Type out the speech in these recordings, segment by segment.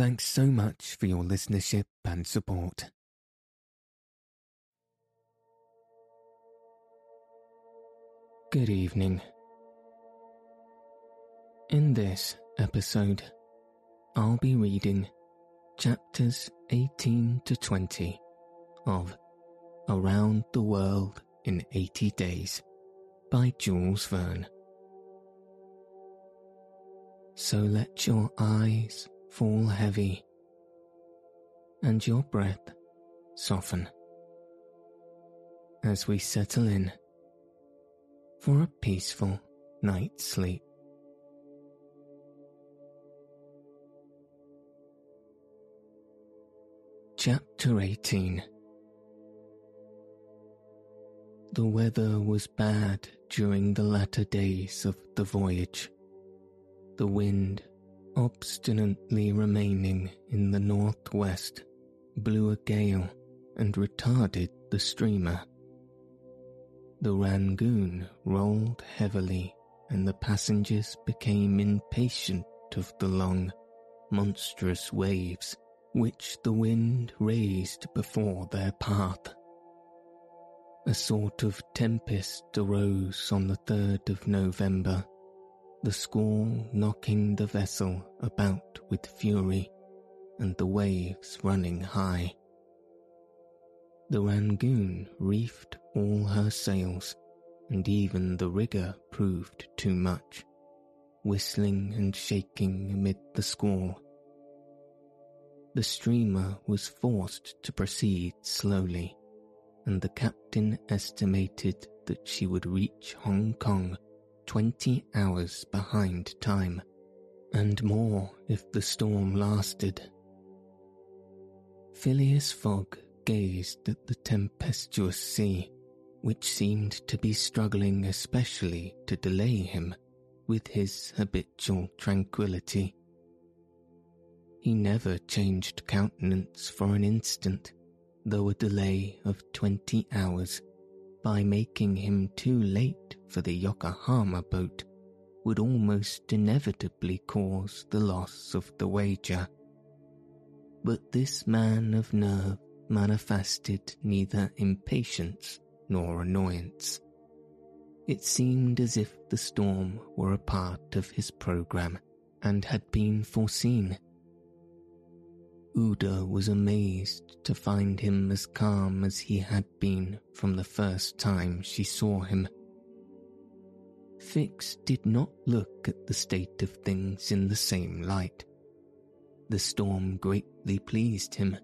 Thanks so much for your listenership and support. Good evening. In this episode, I'll be reading chapters 18 to 20 of Around the World in 80 Days by Jules Verne. So let your eyes fall heavy and your breath soften as we settle in for a peaceful night's sleep. Chapter 18 The weather was bad during the latter days of the voyage. The wind obstinately remaining in the northwest, blew a gale and retarded the streamer. The Rangoon rolled heavily, and the passengers became impatient of the long, monstrous waves which the wind raised before their path. A sort of tempest arose on the 3rd of November the squall knocking the vessel about with fury and the waves running high. The Rangoon reefed all her sails, and even the rigger proved too much, whistling and shaking amid the squall. The streamer was forced to proceed slowly, and the captain estimated that she would reach Hong Kong 20 hours behind time, and more if the storm lasted. Phileas Fogg gazed at the tempestuous sea, which seemed to be struggling especially to delay him with his habitual tranquillity. He never changed countenance for an instant, though a delay of twenty hours by making him too late for the Yokohama boat would almost inevitably cause the loss of the wager. But this man of nerve manifested neither impatience nor annoyance. It seemed as if the storm were a part of his program and had been foreseen Aouda was amazed to find him as calm as he had been from the first time she saw him. Fix did not look at the state of things in the same light. The storm greatly pleased him.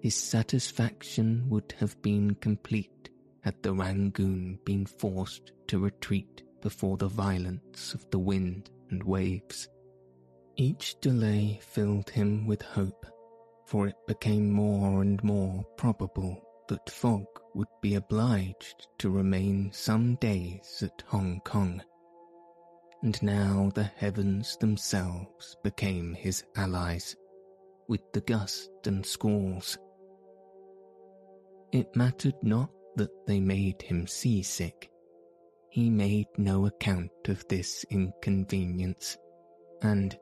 His satisfaction would have been complete had the Rangoon been forced to retreat before the violence of the wind and waves. Each delay filled him with hope, for it became more and more probable that Fogg would be obliged to remain some days at Hong Kong. And now the heavens themselves became his allies, with the gust and squalls. It mattered not that they made him seasick. He made no account of this inconvenience, and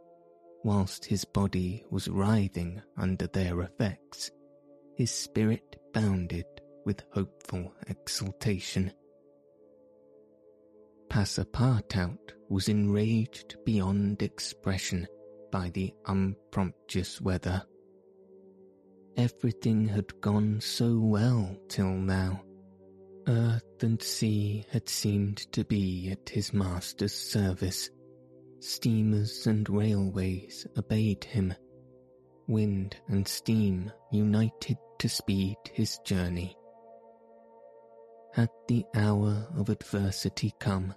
whilst his body was writhing under their effects, his spirit bounded with hopeful exultation. Passepartout was enraged beyond expression by the unpromptuous weather. Everything had gone so well till now. Earth and sea had seemed to be at his master's service Steamers and railways obeyed him. Wind and steam united to speed his journey. Had the hour of adversity come,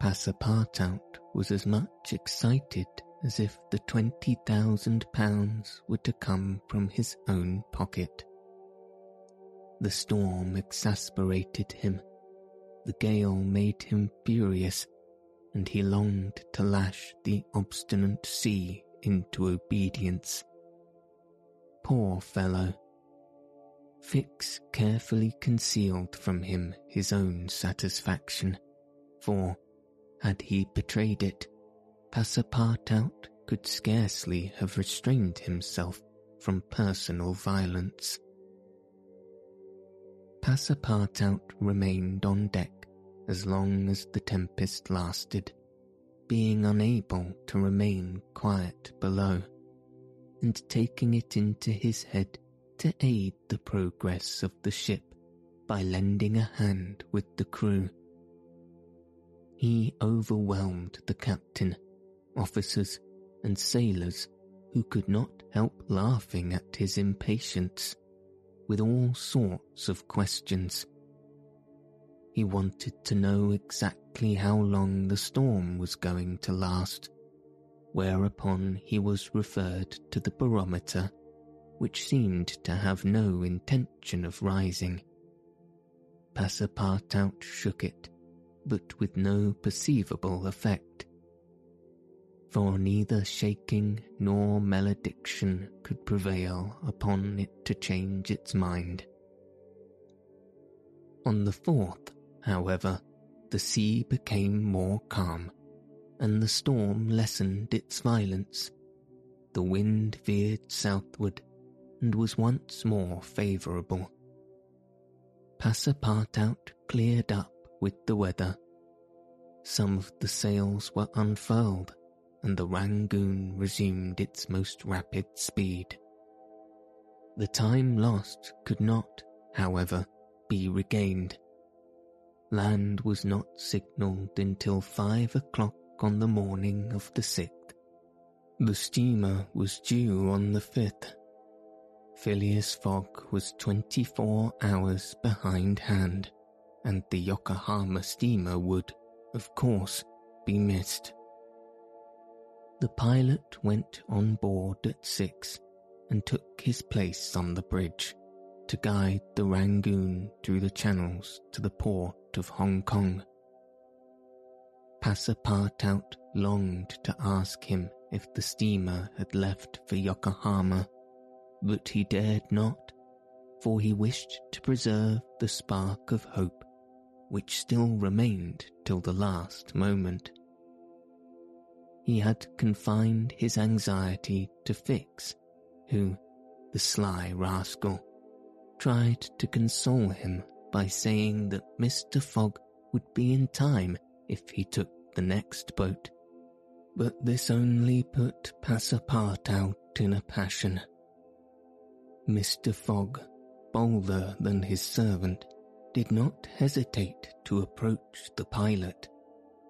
Passepartout was as much excited as if the twenty thousand pounds were to come from his own pocket. The storm exasperated him, the gale made him furious, and he longed to lash the obstinate sea into obedience. Poor fellow! Fix carefully concealed from him his own satisfaction, for, had he betrayed it, Passepartout could scarcely have restrained himself from personal violence. Passepartout remained on deck as long as the tempest lasted, being unable to remain quiet below, and taking it into his head to aid the progress of the ship by lending a hand with the crew. He overwhelmed the captain, officers, and sailors who could not help laughing at his impatience with all sorts of questions. He wanted to know exactly how long the storm was going to last, whereupon he was referred to the barometer, which seemed to have no intention of rising. Passepartout shook it, but with no perceivable effect for neither shaking nor malediction could prevail upon it to change its mind. On the fourth, however, the sea became more calm, and the storm lessened its violence. The wind veered southward and was once more favourable. Passepartout cleared up with the weather. Some of the sails were unfurled, and the Rangoon resumed its most rapid speed. The time lost could not, however, be regained. Land was not signalled until five o'clock on the morning of the sixth. The steamer was due on the fifth. Phileas Fogg was twenty-four hours behind hand, and the Yokohama steamer would, of course, be missed. The pilot went on board at six and took his place on the bridge to guide the Rangoon through the channels to the port of Hong Kong. Passepartout longed to ask him if the steamer had left for Yokohama, but he dared not, for he wished to preserve the spark of hope which still remained till the last moment he had confined his anxiety to Fix, who, the sly rascal, tried to console him by saying that Mr. Fogg would be in time if he took the next boat. But this only put Passepartout in a passion. Mr. Fogg, bolder than his servant, did not hesitate to approach the pilot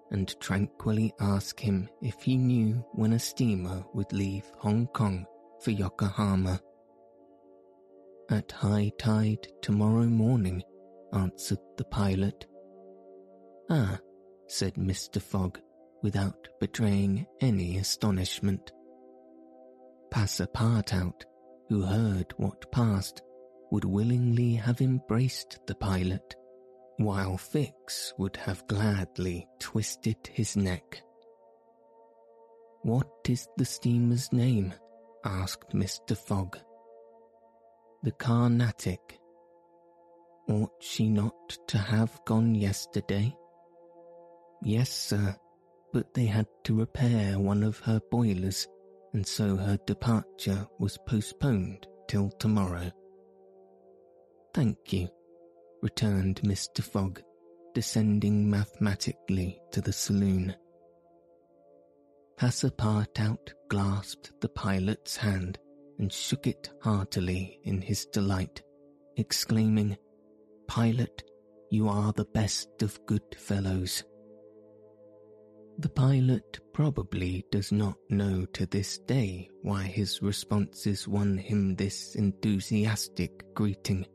and tranquilly ask him if he knew when a steamer would leave Hong Kong for Yokohama. At high tide tomorrow morning, answered the pilot. Ah, said Mr. Fogg, without betraying any astonishment. Passepartout, who heard what passed, would willingly have embraced the pilot while Fix would have gladly twisted his neck. What is the steamer's name? asked Mr. Fogg. The Carnatic. Ought she not to have gone yesterday? Yes, sir, but they had to repair one of her boilers, and so her departure was postponed till tomorrow. Thank you, returned Mr. Fogg, descending mathematically to the saloon. Passepartout grasped the pilot's hand and shook it heartily in his delight, exclaiming, Pilot, you are the best of good fellows. The pilot probably does not know to this day why his responses won him this enthusiastic greeting.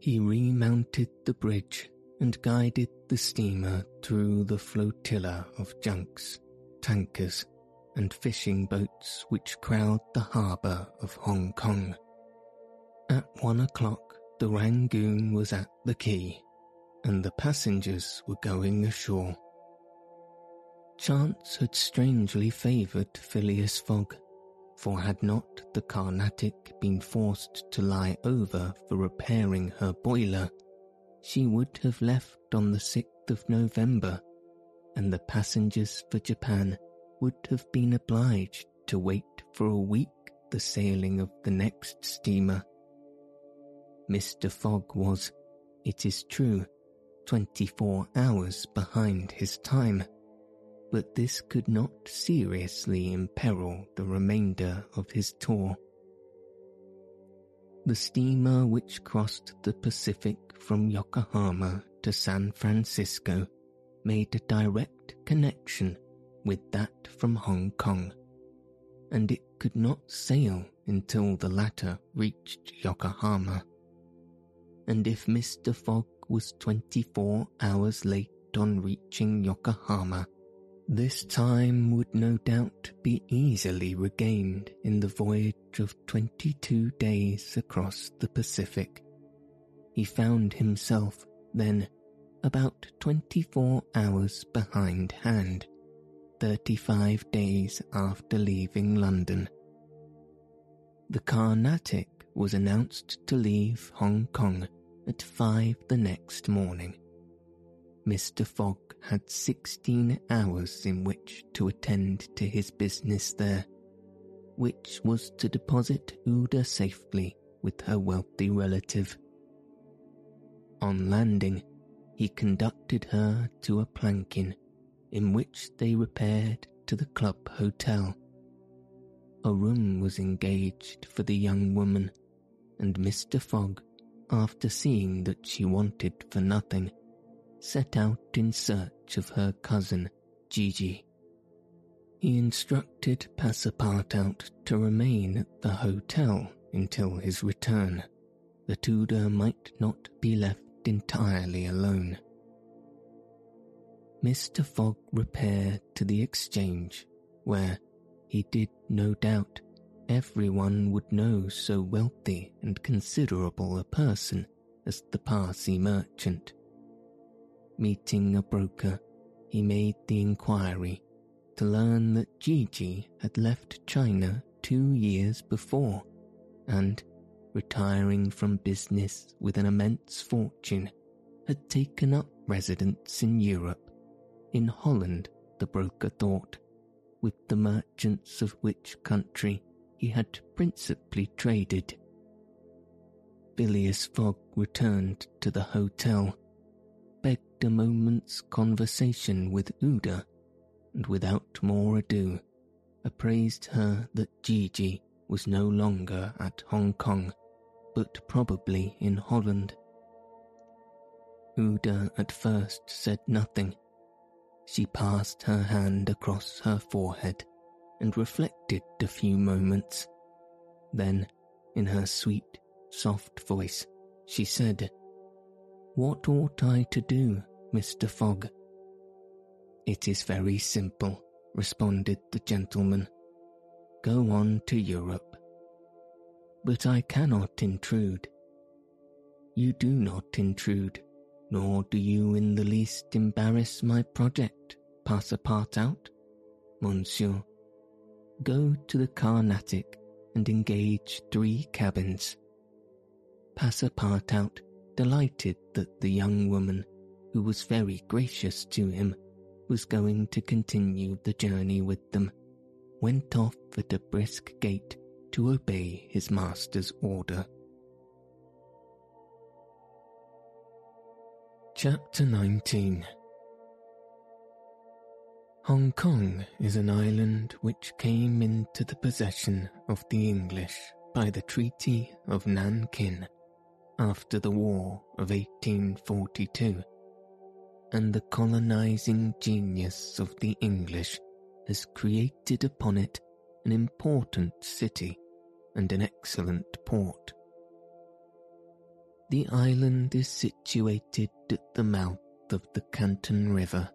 He remounted the bridge and guided the steamer through the flotilla of junks, tankers, and fishing boats which crowd the harbour of Hong Kong. At one o'clock, the Rangoon was at the quay, and the passengers were going ashore. Chance had strangely favoured Phileas Fogg, for had not the Carnatic been forced to lie over for repairing her boiler, she would have left on the 6th of November, and the passengers for Japan would have been obliged to wait for a week the sailing of the next steamer. Mr. Fogg was, it is true, 24 hours behind his time but this could not seriously imperil the remainder of his tour. The steamer which crossed the Pacific from Yokohama to San Francisco made a direct connection with that from Hong Kong, and it could not sail until the latter reached Yokohama. And if Mr. Fogg was 24 hours late on reaching Yokohama, this time would no doubt be easily regained in the voyage of 22 days across the Pacific. He found himself, then, about 24 hours behind hand, 35 days after leaving London. The Carnatic was announced to leave Hong Kong at 5 the next morning. Mr. Fogg had 16 hours in which to attend to his business there, which was to deposit Aouda safely with her wealthy relative. On landing, he conducted her to a palanquin in which they repaired to the club hotel. A room was engaged for the young woman, and Mr. Fogg, after seeing that she wanted for nothing, set out in search of her cousin, Jeejeeh. He instructed Passepartout to remain at the hotel until his return, that Aouda might not be left entirely alone. Mr. Fogg repaired to the exchange, where, he did no doubt, everyone would know so wealthy and considerable a person as the Parsi merchant. Meeting a broker, he made the inquiry to learn that Jeejeeh had left China two years before and, retiring from business with an immense fortune, had taken up residence in Europe, in Holland, the broker thought, with the merchants of which country he had principally traded. Phileas Fogg returned to the hotel begged a moment's conversation with Aouda, and without more ado, appraised her that Jeejeeh was no longer at Hong Kong, but probably in Holland. Aouda at first said nothing. She passed her hand across her forehead and reflected a few moments. Then, in her sweet, soft voice, she said, what ought I to do, Mr. Fogg? It is very simple, responded the gentleman. Go on to Europe. But I cannot intrude. You do not intrude, nor do you in the least embarrass my project, Passepartout, monsieur. Go to the Carnatic and engage three cabins. Passepartout delighted that the young woman, who was very gracious to him, was going to continue the journey with them, went off at a brisk gait to obey his master's order. Chapter 19 Hong Kong is an island which came into the possession of the English by the Treaty of Nankin after the War of 1842, and the colonizing genius of the English has created upon it an important city and an excellent port. The island is situated at the mouth of the Canton River,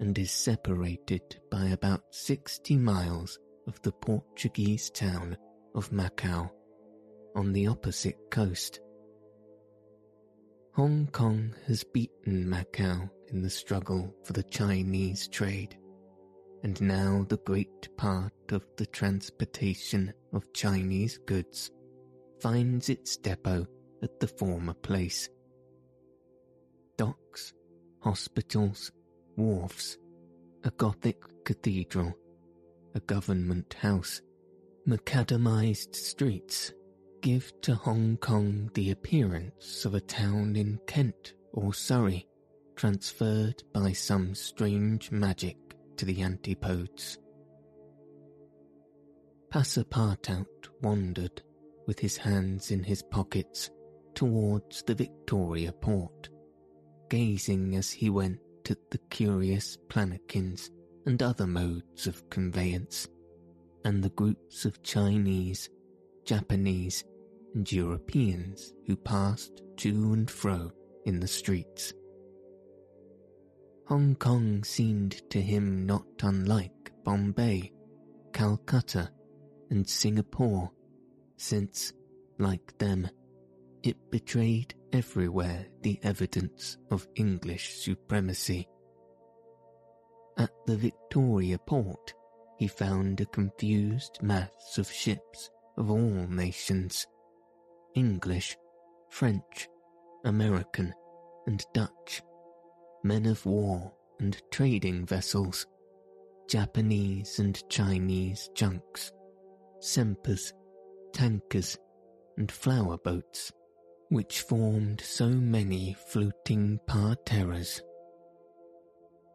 and is separated by about 60 miles of the Portuguese town of Macau on the opposite coast. Hong Kong has beaten Macau in the struggle for the Chinese trade, and now the great part of the transportation of Chinese goods finds its depot at the former place. Docks, hospitals, wharfs, a Gothic cathedral, a government house, macadamized streets give to Hong Kong the appearance of a town in Kent or Surrey, transferred by some strange magic to the antipodes. Passepartout wandered, with his hands in his pockets, towards the Victoria port, gazing as he went at the curious palanquins and other modes of conveyance, and the groups of Chinese, Japanese, and Europeans who passed to and fro in the streets. Hong Kong seemed to him not unlike Bombay, Calcutta, and Singapore, since, like them, it betrayed everywhere the evidence of English supremacy. At the Victoria port, he found a confused mass of ships of all nations. English, French, American, and Dutch, men of war and trading vessels, Japanese and Chinese junks, sempers, tankers, and flower boats, which formed so many floating parterres.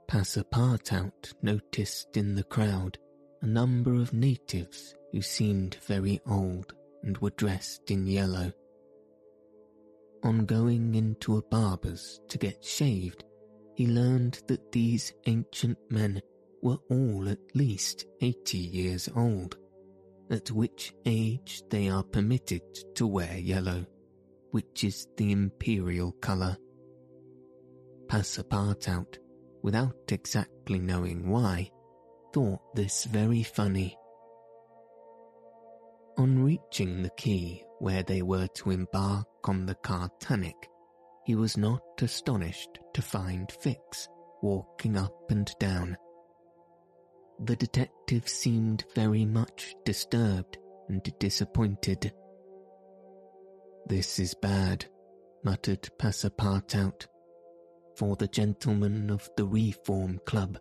Passepartout noticed in the crowd a number of natives who seemed very old and were dressed in yellow. On going into a barber's to get shaved, he learned that these ancient men were all at least eighty years old, at which age they are permitted to wear yellow, which is the imperial colour. Passepartout, without exactly knowing why, thought this very funny on reaching the quay where they were to embark on the Carnatic, he was not astonished to find Fix walking up and down. The detective seemed very much disturbed and disappointed. This is bad, muttered Passepartout, for the gentleman of the Reform Club.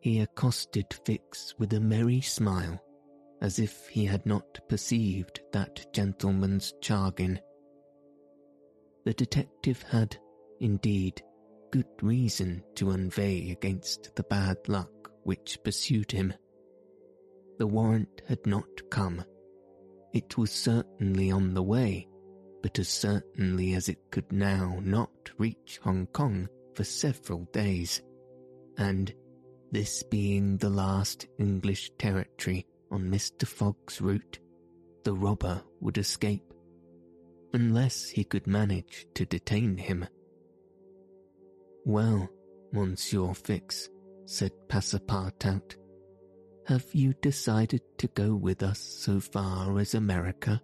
He accosted Fix with a merry smile as if he had not perceived that gentleman's jargon. The detective had, indeed, good reason to inveigh against the bad luck which pursued him. The warrant had not come. It was certainly on the way, but as certainly as it could now not reach Hong Kong for several days. And, this being the last English territory on Mr. Fogg's route, the robber would escape, unless he could manage to detain him. Well, Monsieur Fix, said Passepartout, have you decided to go with us so far as America?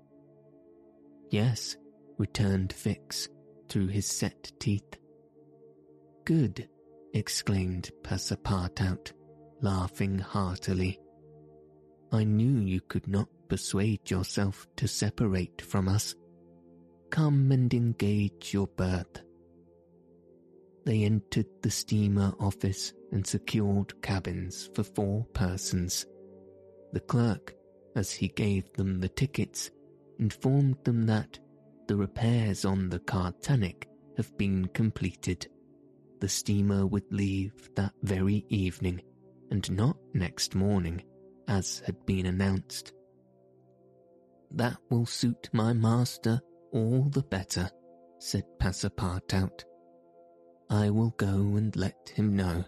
Yes, returned Fix through his set teeth. Good, exclaimed Passepartout, laughing heartily. I knew you could not persuade yourself to separate from us. Come and engage your berth. They entered the steamer office and secured cabins for four persons. The clerk, as he gave them the tickets, informed them that the repairs on the Carnatic have been completed. The steamer would leave that very evening and not next morning as had been announced. That will suit my master all the better, said Passepartout. I will go and let him know.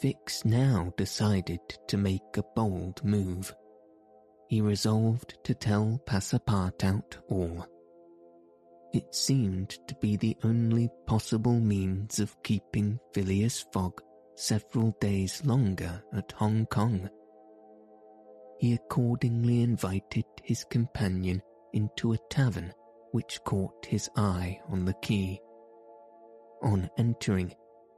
Fix now decided to make a bold move. He resolved to tell Passepartout all. It seemed to be the only possible means of keeping Phileas Fogg several days longer at Hong Kong. He accordingly invited his companion into a tavern which caught his eye on the quay. On entering,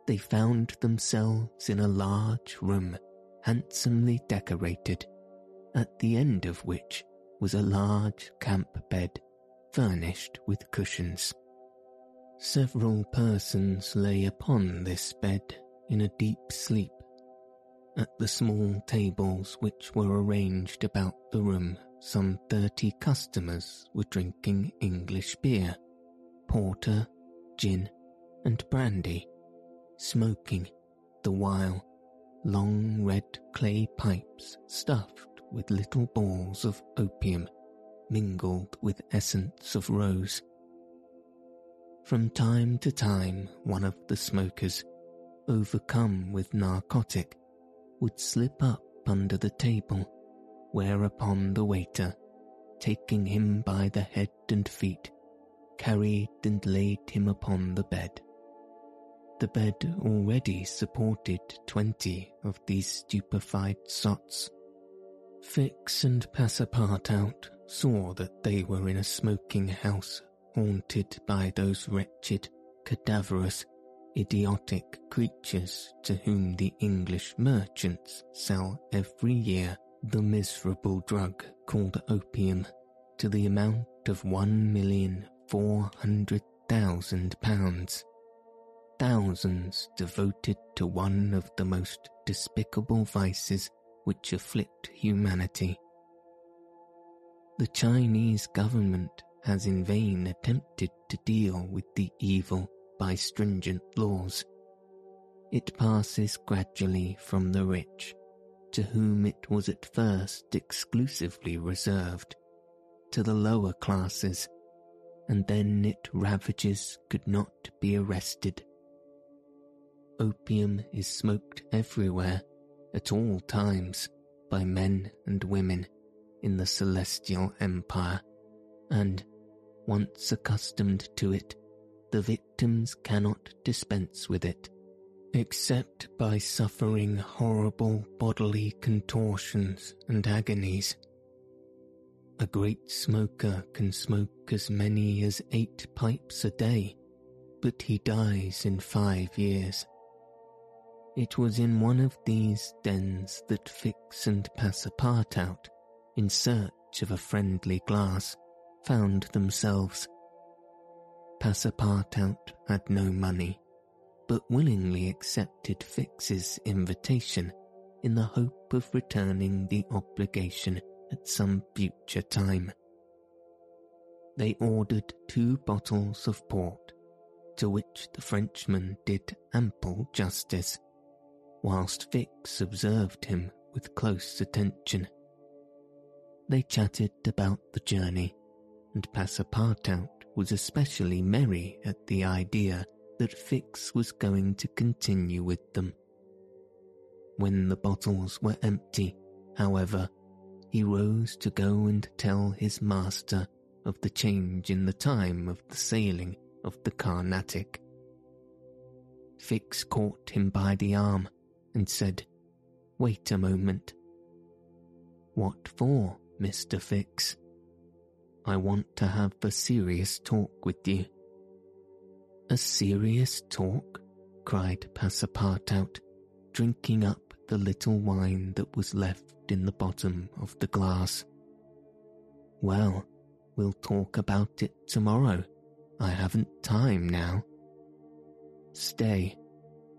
they found themselves in a large room, handsomely decorated, at the end of which was a large camp bed furnished with cushions. Several persons lay upon this bed in a deep sleep. At the small tables which were arranged about the room, some thirty customers were drinking English beer, porter, gin, and brandy, smoking, the while, long red clay pipes stuffed with little balls of opium mingled with essence of rose. From time to time, one of the smokers, overcome with narcotic, would slip up under the table, whereupon the waiter, taking him by the head and feet, carried and laid him upon the bed. The bed already supported twenty of these stupefied sots. Fix and Passepartout saw that they were in a smoking house haunted by those wretched, cadaverous, idiotic creatures to whom the English merchants sell every year the miserable drug called opium to the amount of one million four hundred thousand pounds. Thousands devoted to one of the most despicable vices which afflict humanity the Chinese government has in vain attempted to deal with the evil by stringent laws. It passes gradually from the rich, to whom it was at first exclusively reserved, to the lower classes, and then it ravages could not be arrested. Opium is smoked everywhere, at all times, by men and women in the celestial empire, and, once accustomed to it, the victims cannot dispense with it, except by suffering horrible bodily contortions and agonies. A great smoker can smoke as many as eight pipes a day, but he dies in five years. It was in one of these dens that Fix and Passepartout in search of a friendly glass, found themselves. Passepartout had no money, but willingly accepted Fix's invitation in the hope of returning the obligation at some future time. They ordered two bottles of port, to which the Frenchman did ample justice, whilst Fix observed him with close attention. They chatted about the journey, and Passepartout was especially merry at the idea that Fix was going to continue with them. When the bottles were empty, however, he rose to go and tell his master of the change in the time of the sailing of the Carnatic. Fix caught him by the arm and said, Wait a moment. What for? Mr. Fix. I want to have a serious talk with you. A serious talk? cried Passepartout, drinking up the little wine that was left in the bottom of the glass. Well, we'll talk about it tomorrow. I haven't time now. Stay.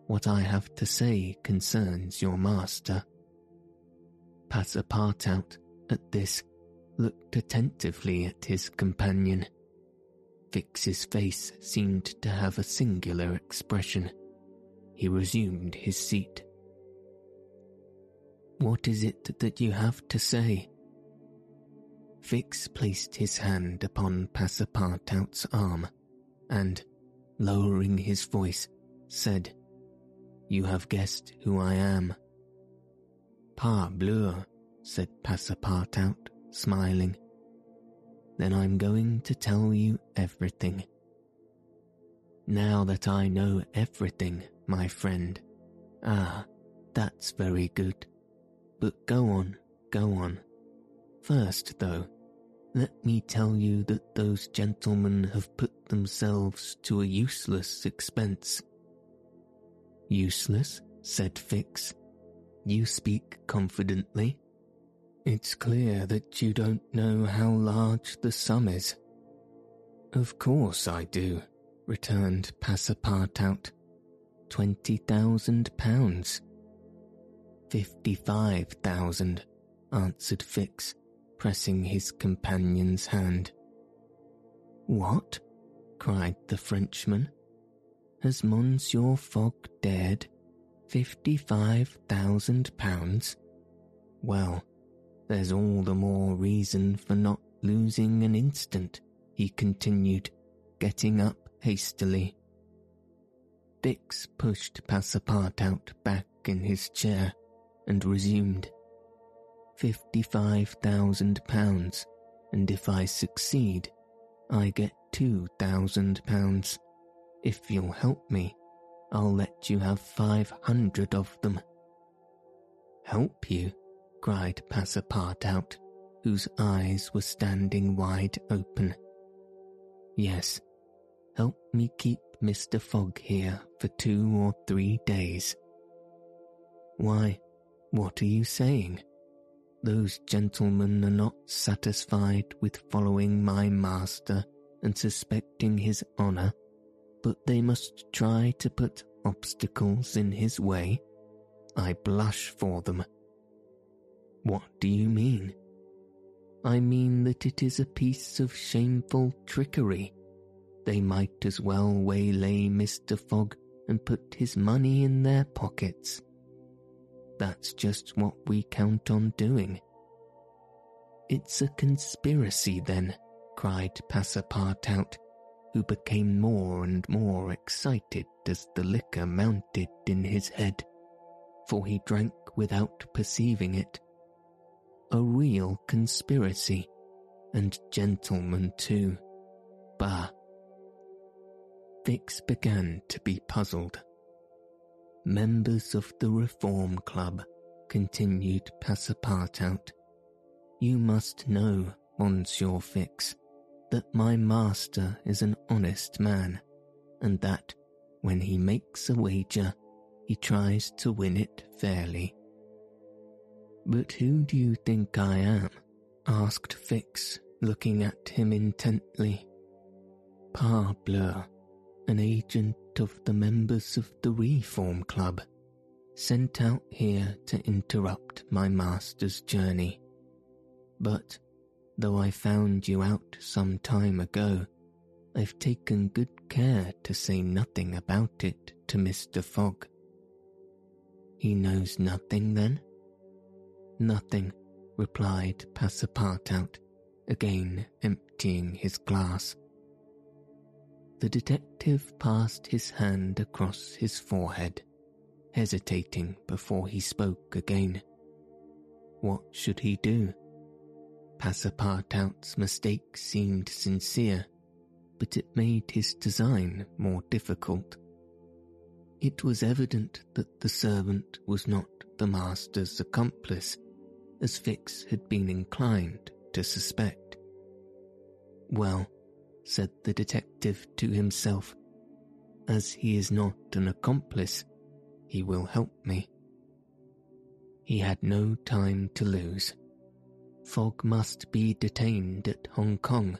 What I have to say concerns your master. Passepartout at this, looked attentively at his companion. Fix's face seemed to have a singular expression. He resumed his seat. What is it that you have to say? Fix placed his hand upon Passepartout's arm and, lowering his voice, said, You have guessed who I am. Parbleu, said Passepartout, smiling. then I'm going to tell you everything. Now that I know everything, my friend, ah, that's very good. But go on, go on. First, though, let me tell you that those gentlemen have put themselves to a useless expense. Useless? said Fix. You speak confidently. It's clear that you don't know how large the sum is. Of course I do, returned Passepartout. Twenty thousand pounds. Fifty-five thousand, answered Fix, pressing his companion's hand. What? cried the Frenchman. Has Monsieur Fogg dared fifty-five thousand pounds? Well, there's all the more reason for not losing an instant, he continued, getting up hastily. Fix pushed Passepartout back in his chair and resumed. Fifty-five thousand pounds, and if I succeed, I get two thousand pounds. If you'll help me, I'll let you have five hundred of them. Help you? cried Passepartout, whose eyes were standing wide open. Yes, help me keep Mr. Fogg here for two or three days. Why, what are you saying? Those gentlemen are not satisfied with following my master and suspecting his honour, but they must try to put obstacles in his way. I blush for them. What do you mean? I mean that it is a piece of shameful trickery. They might as well waylay Mr. Fogg and put his money in their pockets. That's just what we count on doing. It's a conspiracy, then, cried Passepartout, who became more and more excited as the liquor mounted in his head, for he drank without perceiving it. A real conspiracy, and gentlemen too. Bah! Fix began to be puzzled. Members of the Reform Club, continued Passepartout, you must know, Monsieur Fix, that my master is an honest man, and that, when he makes a wager, he tries to win it fairly. But who do you think I am? asked Fix, looking at him intently. Parbleu, an agent of the members of the Reform Club, sent out here to interrupt my master's journey. But, though I found you out some time ago, I've taken good care to say nothing about it to Mr. Fogg. He knows nothing then? Nothing, replied Passepartout, again emptying his glass. The detective passed his hand across his forehead, hesitating before he spoke again. What should he do? Passepartout's mistake seemed sincere, but it made his design more difficult. It was evident that the servant was not the master's accomplice, as Fix had been inclined to suspect. Well, said the detective to himself, as he is not an accomplice, he will help me. He had no time to lose. Fogg must be detained at Hong Kong,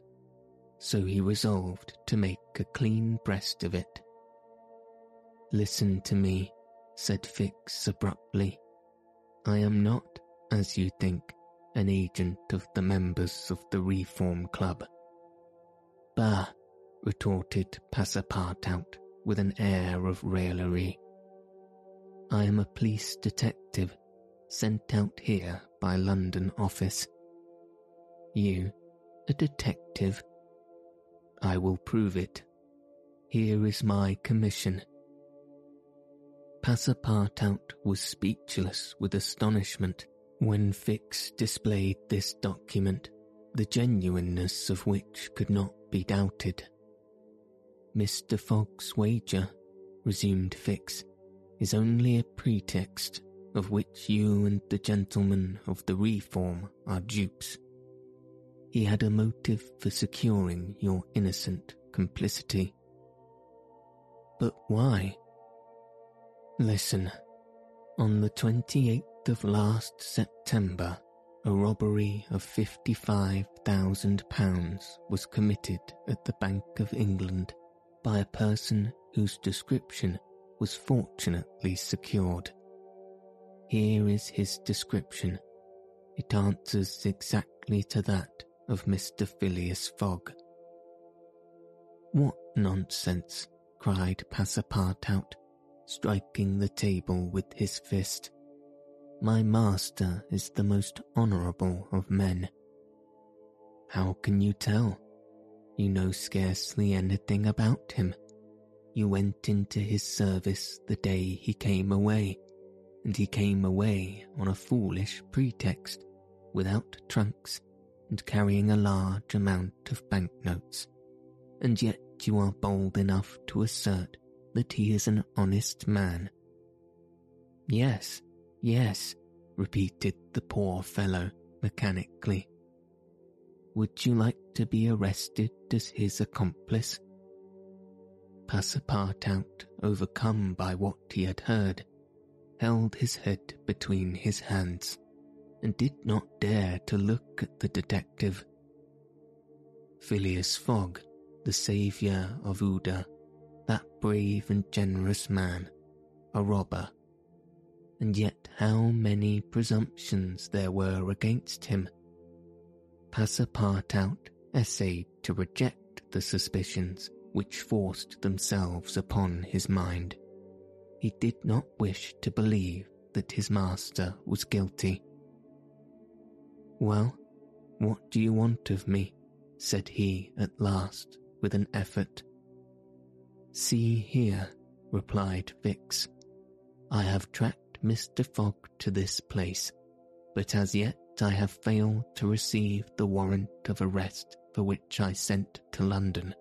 so he resolved to make a clean breast of it. Listen to me, said Fix abruptly. I am not, as you think, an agent of the members of the Reform Club. Bah, retorted Passepartout with an air of raillery. I am a police detective sent out here by London office. You, a detective? I will prove it. Here is my commission. Passepartout was speechless with astonishment when Fix displayed this document, the genuineness of which could not be doubted. Mr. Fogg's wager, resumed Fix, is only a pretext of which you and the gentlemen of the reform are dupes. He had a motive for securing your innocent complicity. But why? Listen, on the 28th of last September, a robbery of £55,000 was committed at the Bank of England by a person whose description was fortunately secured. Here is his description. It answers exactly to that of Mr. Phileas Fogg. What nonsense, cried Passepartout, striking the table with his fist. My master is the most honourable of men. How can you tell? You know scarcely anything about him. You went into his service the day he came away, and he came away on a foolish pretext, without trunks, and carrying a large amount of banknotes. And yet you are bold enough to assert that he is an honest man. Yes, Yes, repeated the poor fellow mechanically. Would you like to be arrested as his accomplice? Passepartout, overcome by what he had heard, held his head between his hands and did not dare to look at the detective. Phileas Fogg, the saviour of Aouda, that brave and generous man, a robber, and yet how many presumptions there were against him. Passepartout essayed to reject the suspicions which forced themselves upon his mind. He did not wish to believe that his master was guilty. Well, what do you want of me? said he at last with an effort. See here, replied Fix. I have tracked Mr. Fogg to this place, but as yet I have failed to receive the warrant of arrest for which I sent to London.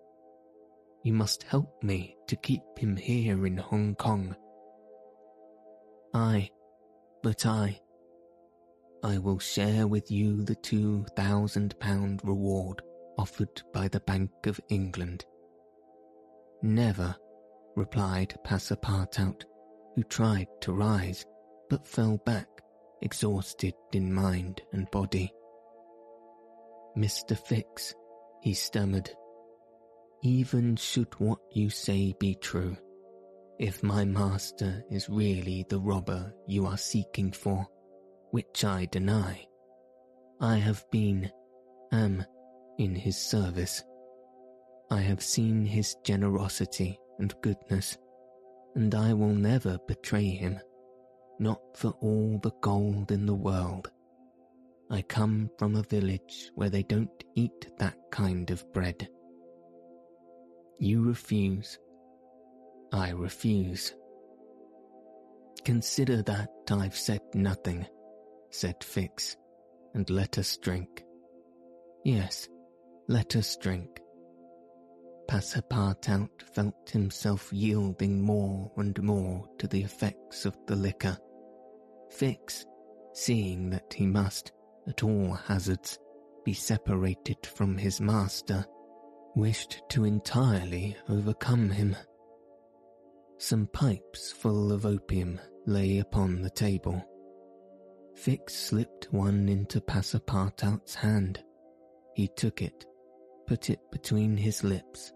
You must help me to keep him here in Hong Kong. I, but I, I will share with you the two thousand pound reward offered by the Bank of England. Never, replied Passepartout who tried to rise but fell back, exhausted in mind and body. Mr. Fix, he stammered, even should what you say be true, if my master is really the robber you are seeking for, which I deny, I have been, am, in his service. I have seen his generosity and goodness and I will never betray him, not for all the gold in the world. I come from a village where they don't eat that kind of bread. You refuse. I refuse. Consider that I've said nothing, said Fix, and let us drink. Yes, let us drink. Passepartout felt himself yielding more and more to the effects of the liquor. Fix, seeing that he must, at all hazards, be separated from his master, wished to entirely overcome him. Some pipes full of opium lay upon the table. Fix slipped one into Passepartout's hand. He took it, put it between his lips,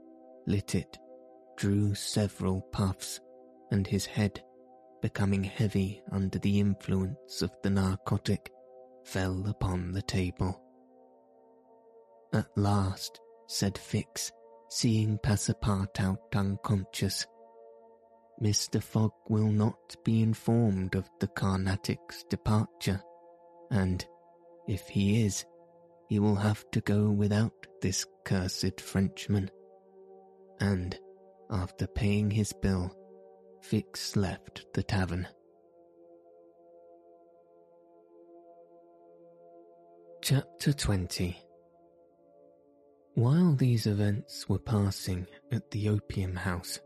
lit it, drew several puffs, and his head, becoming heavy under the influence of the narcotic, fell upon the table. At last, said Fix, seeing Passepartout unconscious, Mr. Fogg will not be informed of the Carnatic's departure, and, if he is, he will have to go without this cursed Frenchman and, after paying his bill, Fix left the tavern. Chapter 20 While these events were passing at the opium house,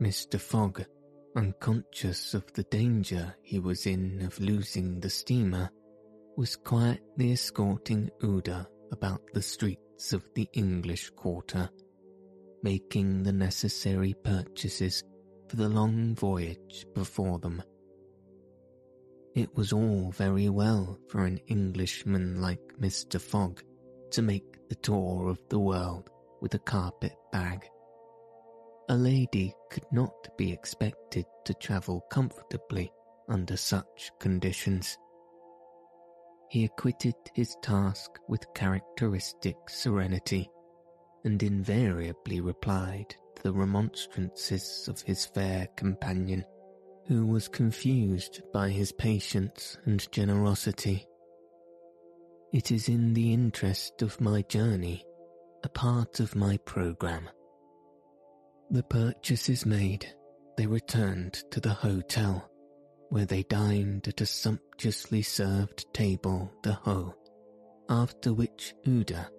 Mr. Fogg, unconscious of the danger he was in of losing the steamer, was quietly escorting Aouda about the streets of the English quarter, making the necessary purchases for the long voyage before them. It was all very well for an Englishman like Mr. Fogg to make the tour of the world with a carpet bag. A lady could not be expected to travel comfortably under such conditions. He acquitted his task with characteristic serenity and invariably replied to the remonstrances of his fair companion, who was confused by his patience and generosity. It is in the interest of my journey, a part of my programme. The purchases made, they returned to the hotel, where they dined at a sumptuously served table d'hote, after which Aouda,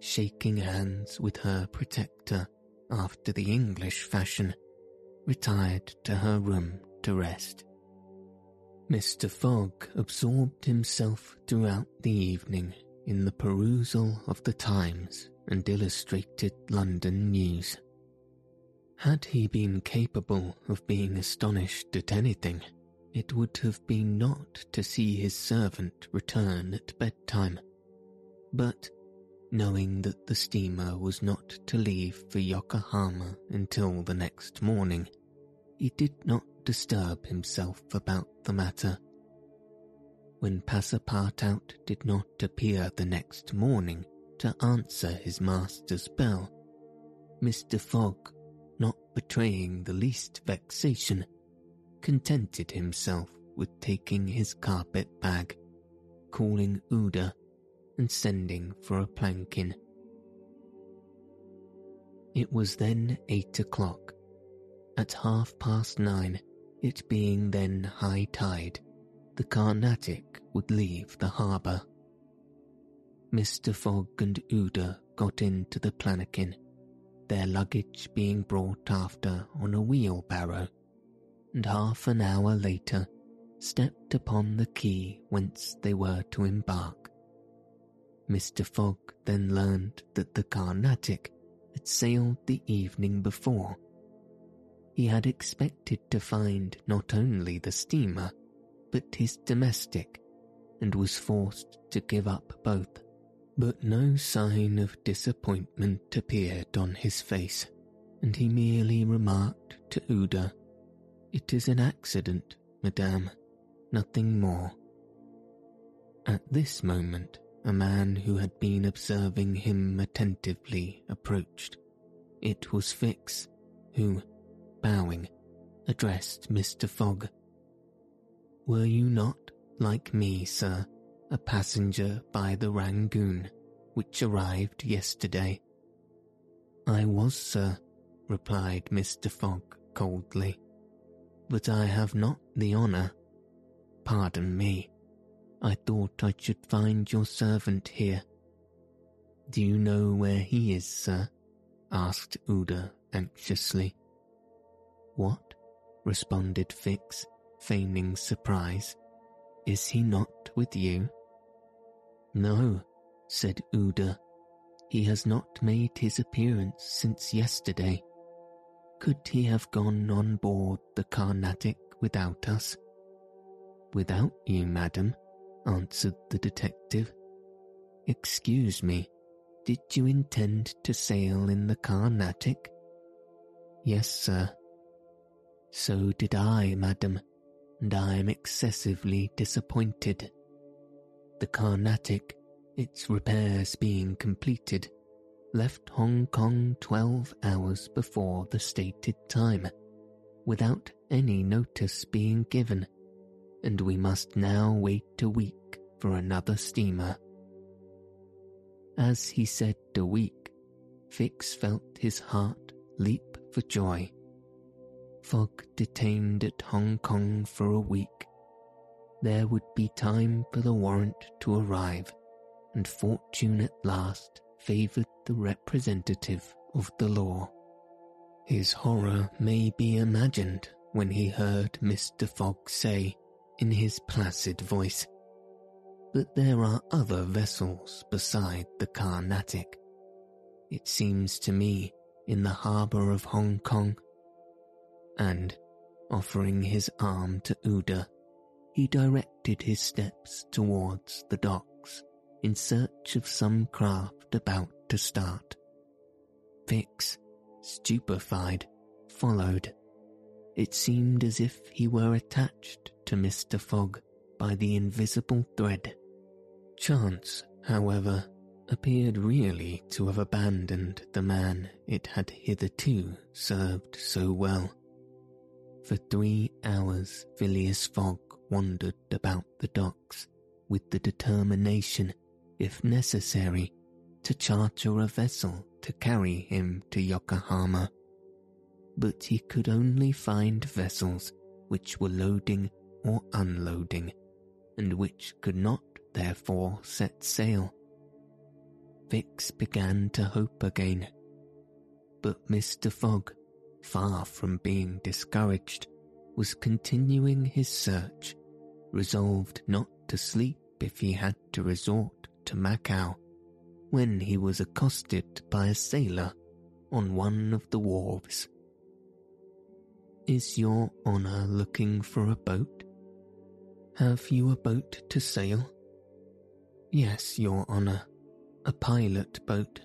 shaking hands with her protector after the English fashion, retired to her room to rest. Mr. Fogg absorbed himself throughout the evening in the perusal of the Times and Illustrated London News. Had he been capable of being astonished at anything, it would have been not to see his servant return at bedtime, but knowing that the steamer was not to leave for Yokohama until the next morning, he did not disturb himself about the matter. When Passepartout did not appear the next morning to answer his master's bell, Mr. Fogg, not betraying the least vexation, contented himself with taking his carpet bag, calling Aouda, and sending for a palanquin. It was then eight o'clock. At half past nine, it being then high tide, the Carnatic would leave the harbour. Mr. Fogg and Aouda got into the palanquin, their luggage being brought after on a wheelbarrow, and half an hour later stepped upon the quay whence they were to embark. Mr. Fogg then learned that the Carnatic had sailed the evening before he had expected to find not only the steamer, but his domestic, and was forced to give up both. But no sign of disappointment appeared on his face, and he merely remarked to Aouda, It is an accident, madame, nothing more. At this moment, a man who had been observing him attentively approached. It was Fix, who, bowing, addressed Mr. Fogg. Were you not, like me, sir, a passenger by the Rangoon, which arrived yesterday? I was, sir, replied Mr. Fogg coldly, but I have not the honour. Pardon me, I thought I should find your servant here. Do you know where he is, sir? asked Aouda anxiously. What? responded Fix, feigning surprise. Is he not with you? No, said Aouda. He has not made his appearance since yesterday. Could he have gone on board the Carnatic without us? Without you, madam, answered the detective. Excuse me, did you intend to sail in the Carnatic? Yes, sir, so did I, madam, and I am excessively disappointed. The Carnatic, its repairs being completed, left Hong Kong twelve hours before the stated time, without any notice being given, and we must now wait a week for another steamer. As he said a week, Fix felt his heart leap for joy Fogg detained at Hong Kong for a week. There would be time for the warrant to arrive, and fortune at last favoured the representative of the law. His horror may be imagined when he heard Mr. Fogg say, in his placid voice, But there are other vessels beside the Carnatic. It seems to me in the harbour of Hong Kong. And, offering his arm to Aouda, he directed his steps towards the docks in search of some craft about to start. Fix, stupefied, followed. It seemed as if he were attached to Mr. Fogg by the invisible thread. Chance, however, appeared really to have abandoned the man it had hitherto served so well. For three hours Phileas Fogg wandered about the docks with the determination, if necessary, to charter a vessel to carry him to Yokohama. But he could only find vessels which were loading or unloading, and which could not therefore set sail. Fix began to hope again. But Mr. Fogg, far from being discouraged, was continuing his search, resolved not to sleep if he had to resort to Macao, when he was accosted by a sailor on one of the wharves. Is your honour looking for a boat? Have you a boat to sail? Yes, your honour, a pilot boat,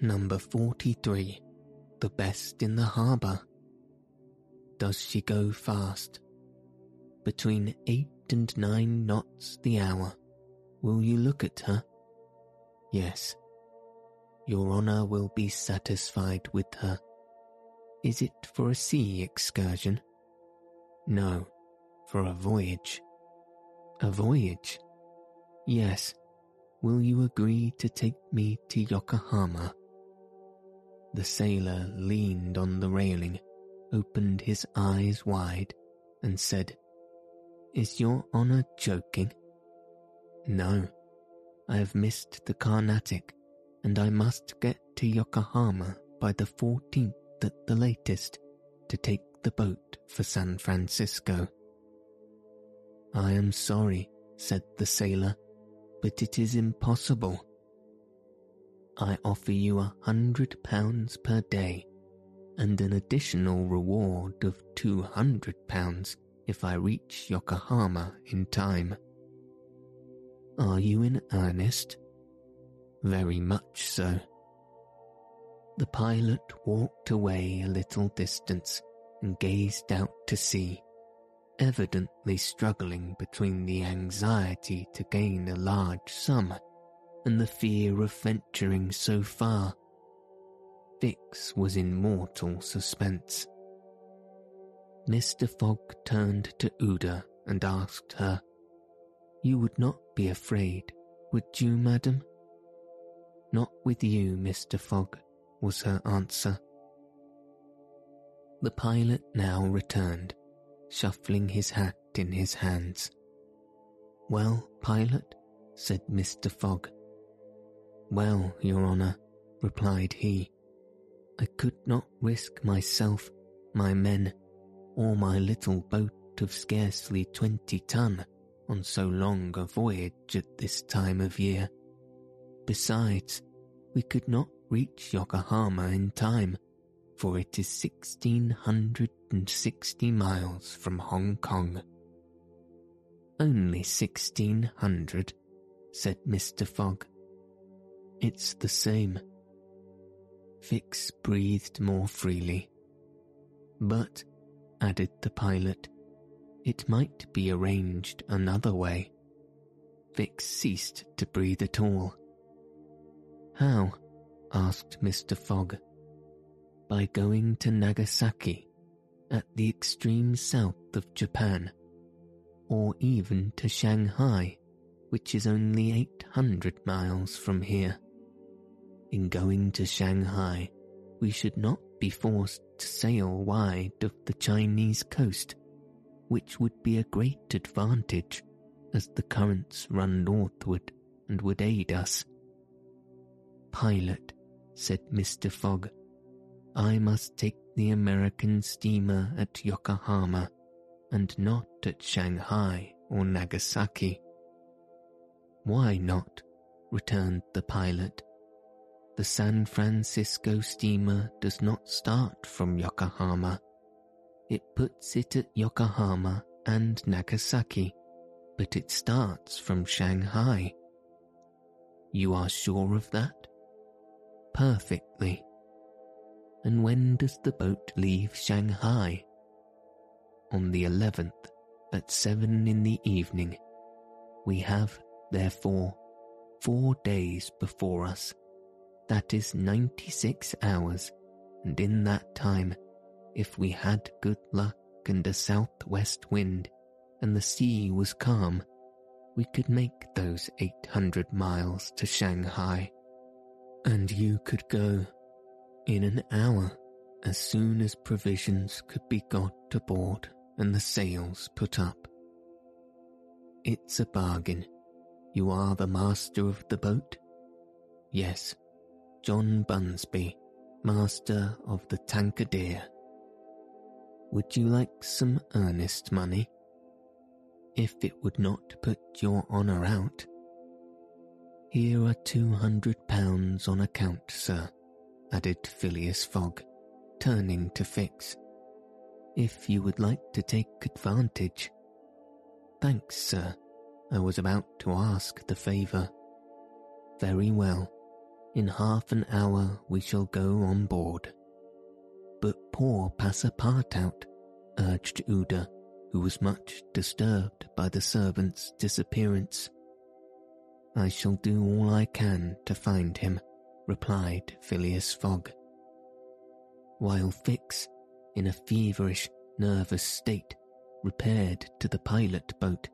number 43, the best in the harbour. Does she go fast? Between eight and nine knots the hour. Will you look at her? Yes. Your honour will be satisfied with her. Is it for a sea excursion? No, for a voyage. A voyage? Yes, Will you agree to take me to Yokohama? The sailor leaned on the railing, opened his eyes wide, and said, Is your honour joking? No, I have missed the Carnatic, and I must get to Yokohama by the 14th at the latest to take the boat for San Francisco. I am sorry, said the sailor but it is impossible. I offer you a hundred pounds per day and an additional reward of two hundred pounds if I reach Yokohama in time. Are you in earnest? Very much so. The pilot walked away a little distance and gazed out to sea evidently struggling between the anxiety to gain a large sum and the fear of venturing so far. Fix was in mortal suspense. Mr. Fogg turned to Aouda and asked her, You would not be afraid, would you, madam? Not with you, Mr. Fogg, was her answer. The pilot now returned shuffling his hat in his hands. Well, pilot, said Mr. Fogg. Well, your honour, replied he, I could not risk myself, my men, or my little boat of scarcely twenty ton on so long a voyage at this time of year. Besides, we could not reach Yokohama in time for it is 1660 miles from Hong Kong. Only 1600, said Mr. Fogg. It's the same. Fix breathed more freely. But, added the pilot, it might be arranged another way. Fix ceased to breathe at all. How? asked Mr. Fogg by going to Nagasaki at the extreme south of Japan, or even to Shanghai, which is only 800 miles from here. In going to Shanghai, we should not be forced to sail wide of the Chinese coast, which would be a great advantage as the currents run northward and would aid us. Pilot, said Mr. Fogg, I must take the American steamer at Yokohama and not at Shanghai or Nagasaki. Why not? returned the pilot. The San Francisco steamer does not start from Yokohama. It puts it at Yokohama and Nagasaki, but it starts from Shanghai. You are sure of that? Perfectly. And when does the boat leave Shanghai? On the 11th, at seven in the evening. We have, therefore, four days before us. That is 96 hours, and in that time, if we had good luck and a southwest wind, and the sea was calm, we could make those 800 miles to Shanghai. And you could go in an hour as soon as provisions could be got aboard and the sails put up. It's a bargain. You are the master of the boat? Yes, John Bunsby, master of the Tankadere. Would you like some earnest money? If it would not put your honour out. Here are two hundred pounds on account, sir, added Phileas Fogg, turning to Fix. If you would like to take advantage. Thanks, sir. I was about to ask the favour. Very well. In half an hour we shall go on board. But poor Passepartout, urged Aouda, who was much disturbed by the servant's disappearance. I shall do all I can to find him, replied Phileas Fogg. While Fix, in a feverish, nervous state, repaired to the pilot boat,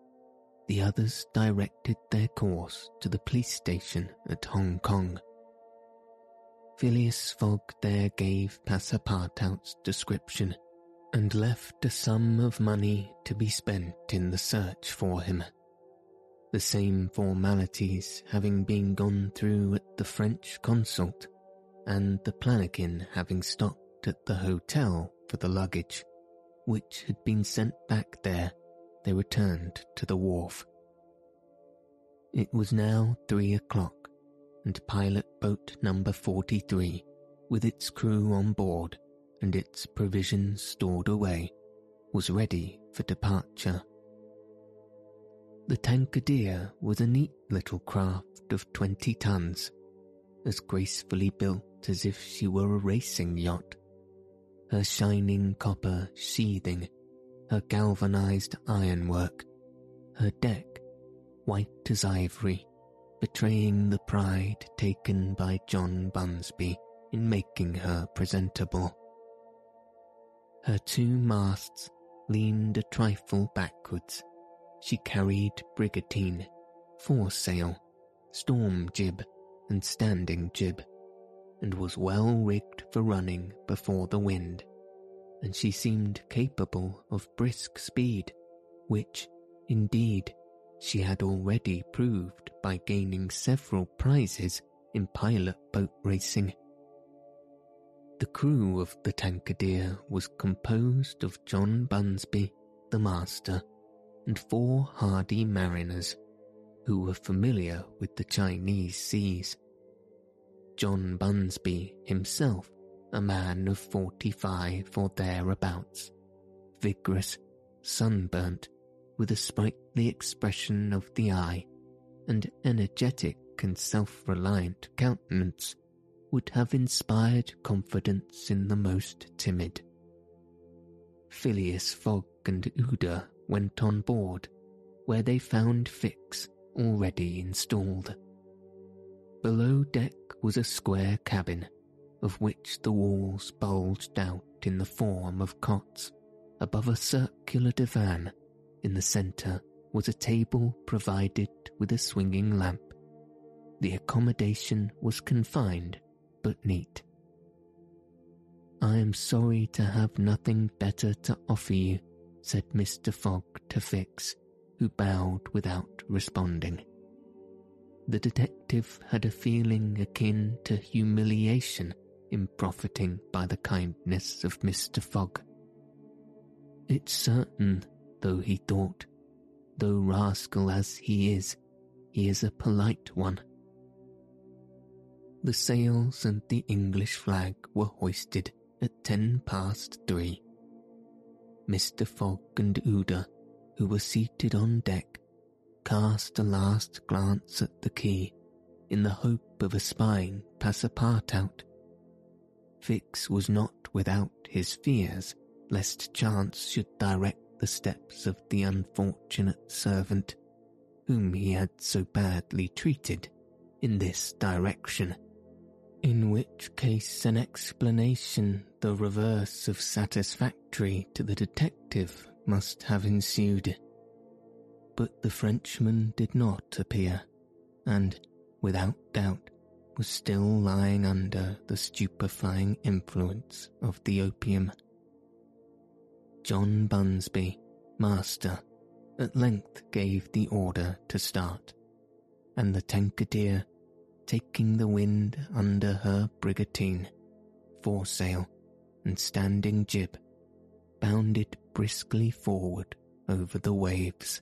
the others directed their course to the police station at Hong Kong. Phileas Fogg there gave Passepartout's description and left a sum of money to be spent in the search for him. The same formalities having been gone through at the French consulate, and the palanquin having stopped at the hotel for the luggage, which had been sent back there, they returned to the wharf. It was now three o'clock, and pilot boat number 43, with its crew on board and its provisions stored away, was ready for departure. The Tankadere was a neat little craft of 20 tons, as gracefully built as if she were a racing yacht. Her shining copper sheathing, her galvanized ironwork, her deck white as ivory, betraying the pride taken by John Bunsby in making her presentable. Her two masts leaned a trifle backwards. She carried brigantine, foresail, storm jib, and standing jib, and was well rigged for running before the wind, and she seemed capable of brisk speed, which, indeed, she had already proved by gaining several prizes in pilot boat racing. The crew of the Tankadere was composed of John Bunsby, the master, and four hardy mariners who were familiar with the Chinese seas. John Bunsby himself, a man of forty-five or thereabouts, vigorous, sunburnt, with a sprightly expression of the eye and energetic and self-reliant countenance would have inspired confidence in the most timid. Phileas Fogg and Aouda went on board, where they found Fix already installed. Below deck was a square cabin, of which the walls bulged out in the form of cots above a circular divan in the centre was a table provided with a swinging lamp. The accommodation was confined but neat. I am sorry to have nothing better to offer you, said Mr. Fogg to Fix, who bowed without responding. the detective had a feeling akin to humiliation in profiting by the kindness of Mr. Fogg. It's certain, though he thought, though rascal as he is, he is a polite one. The sails and the English flag were hoisted at ten past three. Mr. Fogg and Aouda, who were seated on deck, cast a last glance at the quay in the hope of espying Passepartout. Fix was not without his fears lest chance should direct the steps of the unfortunate servant whom he had so badly treated in this direction, in which case an explanation the reverse of satisfactory to the detective must have ensued. But the Frenchman did not appear, and, without doubt, was still lying under the stupefying influence of the opium. John Bunsby, master, at length gave the order to start, and the Tankadere, taking the wind under her brigantine, foresail, and standing jib, bounded briskly forward over the waves.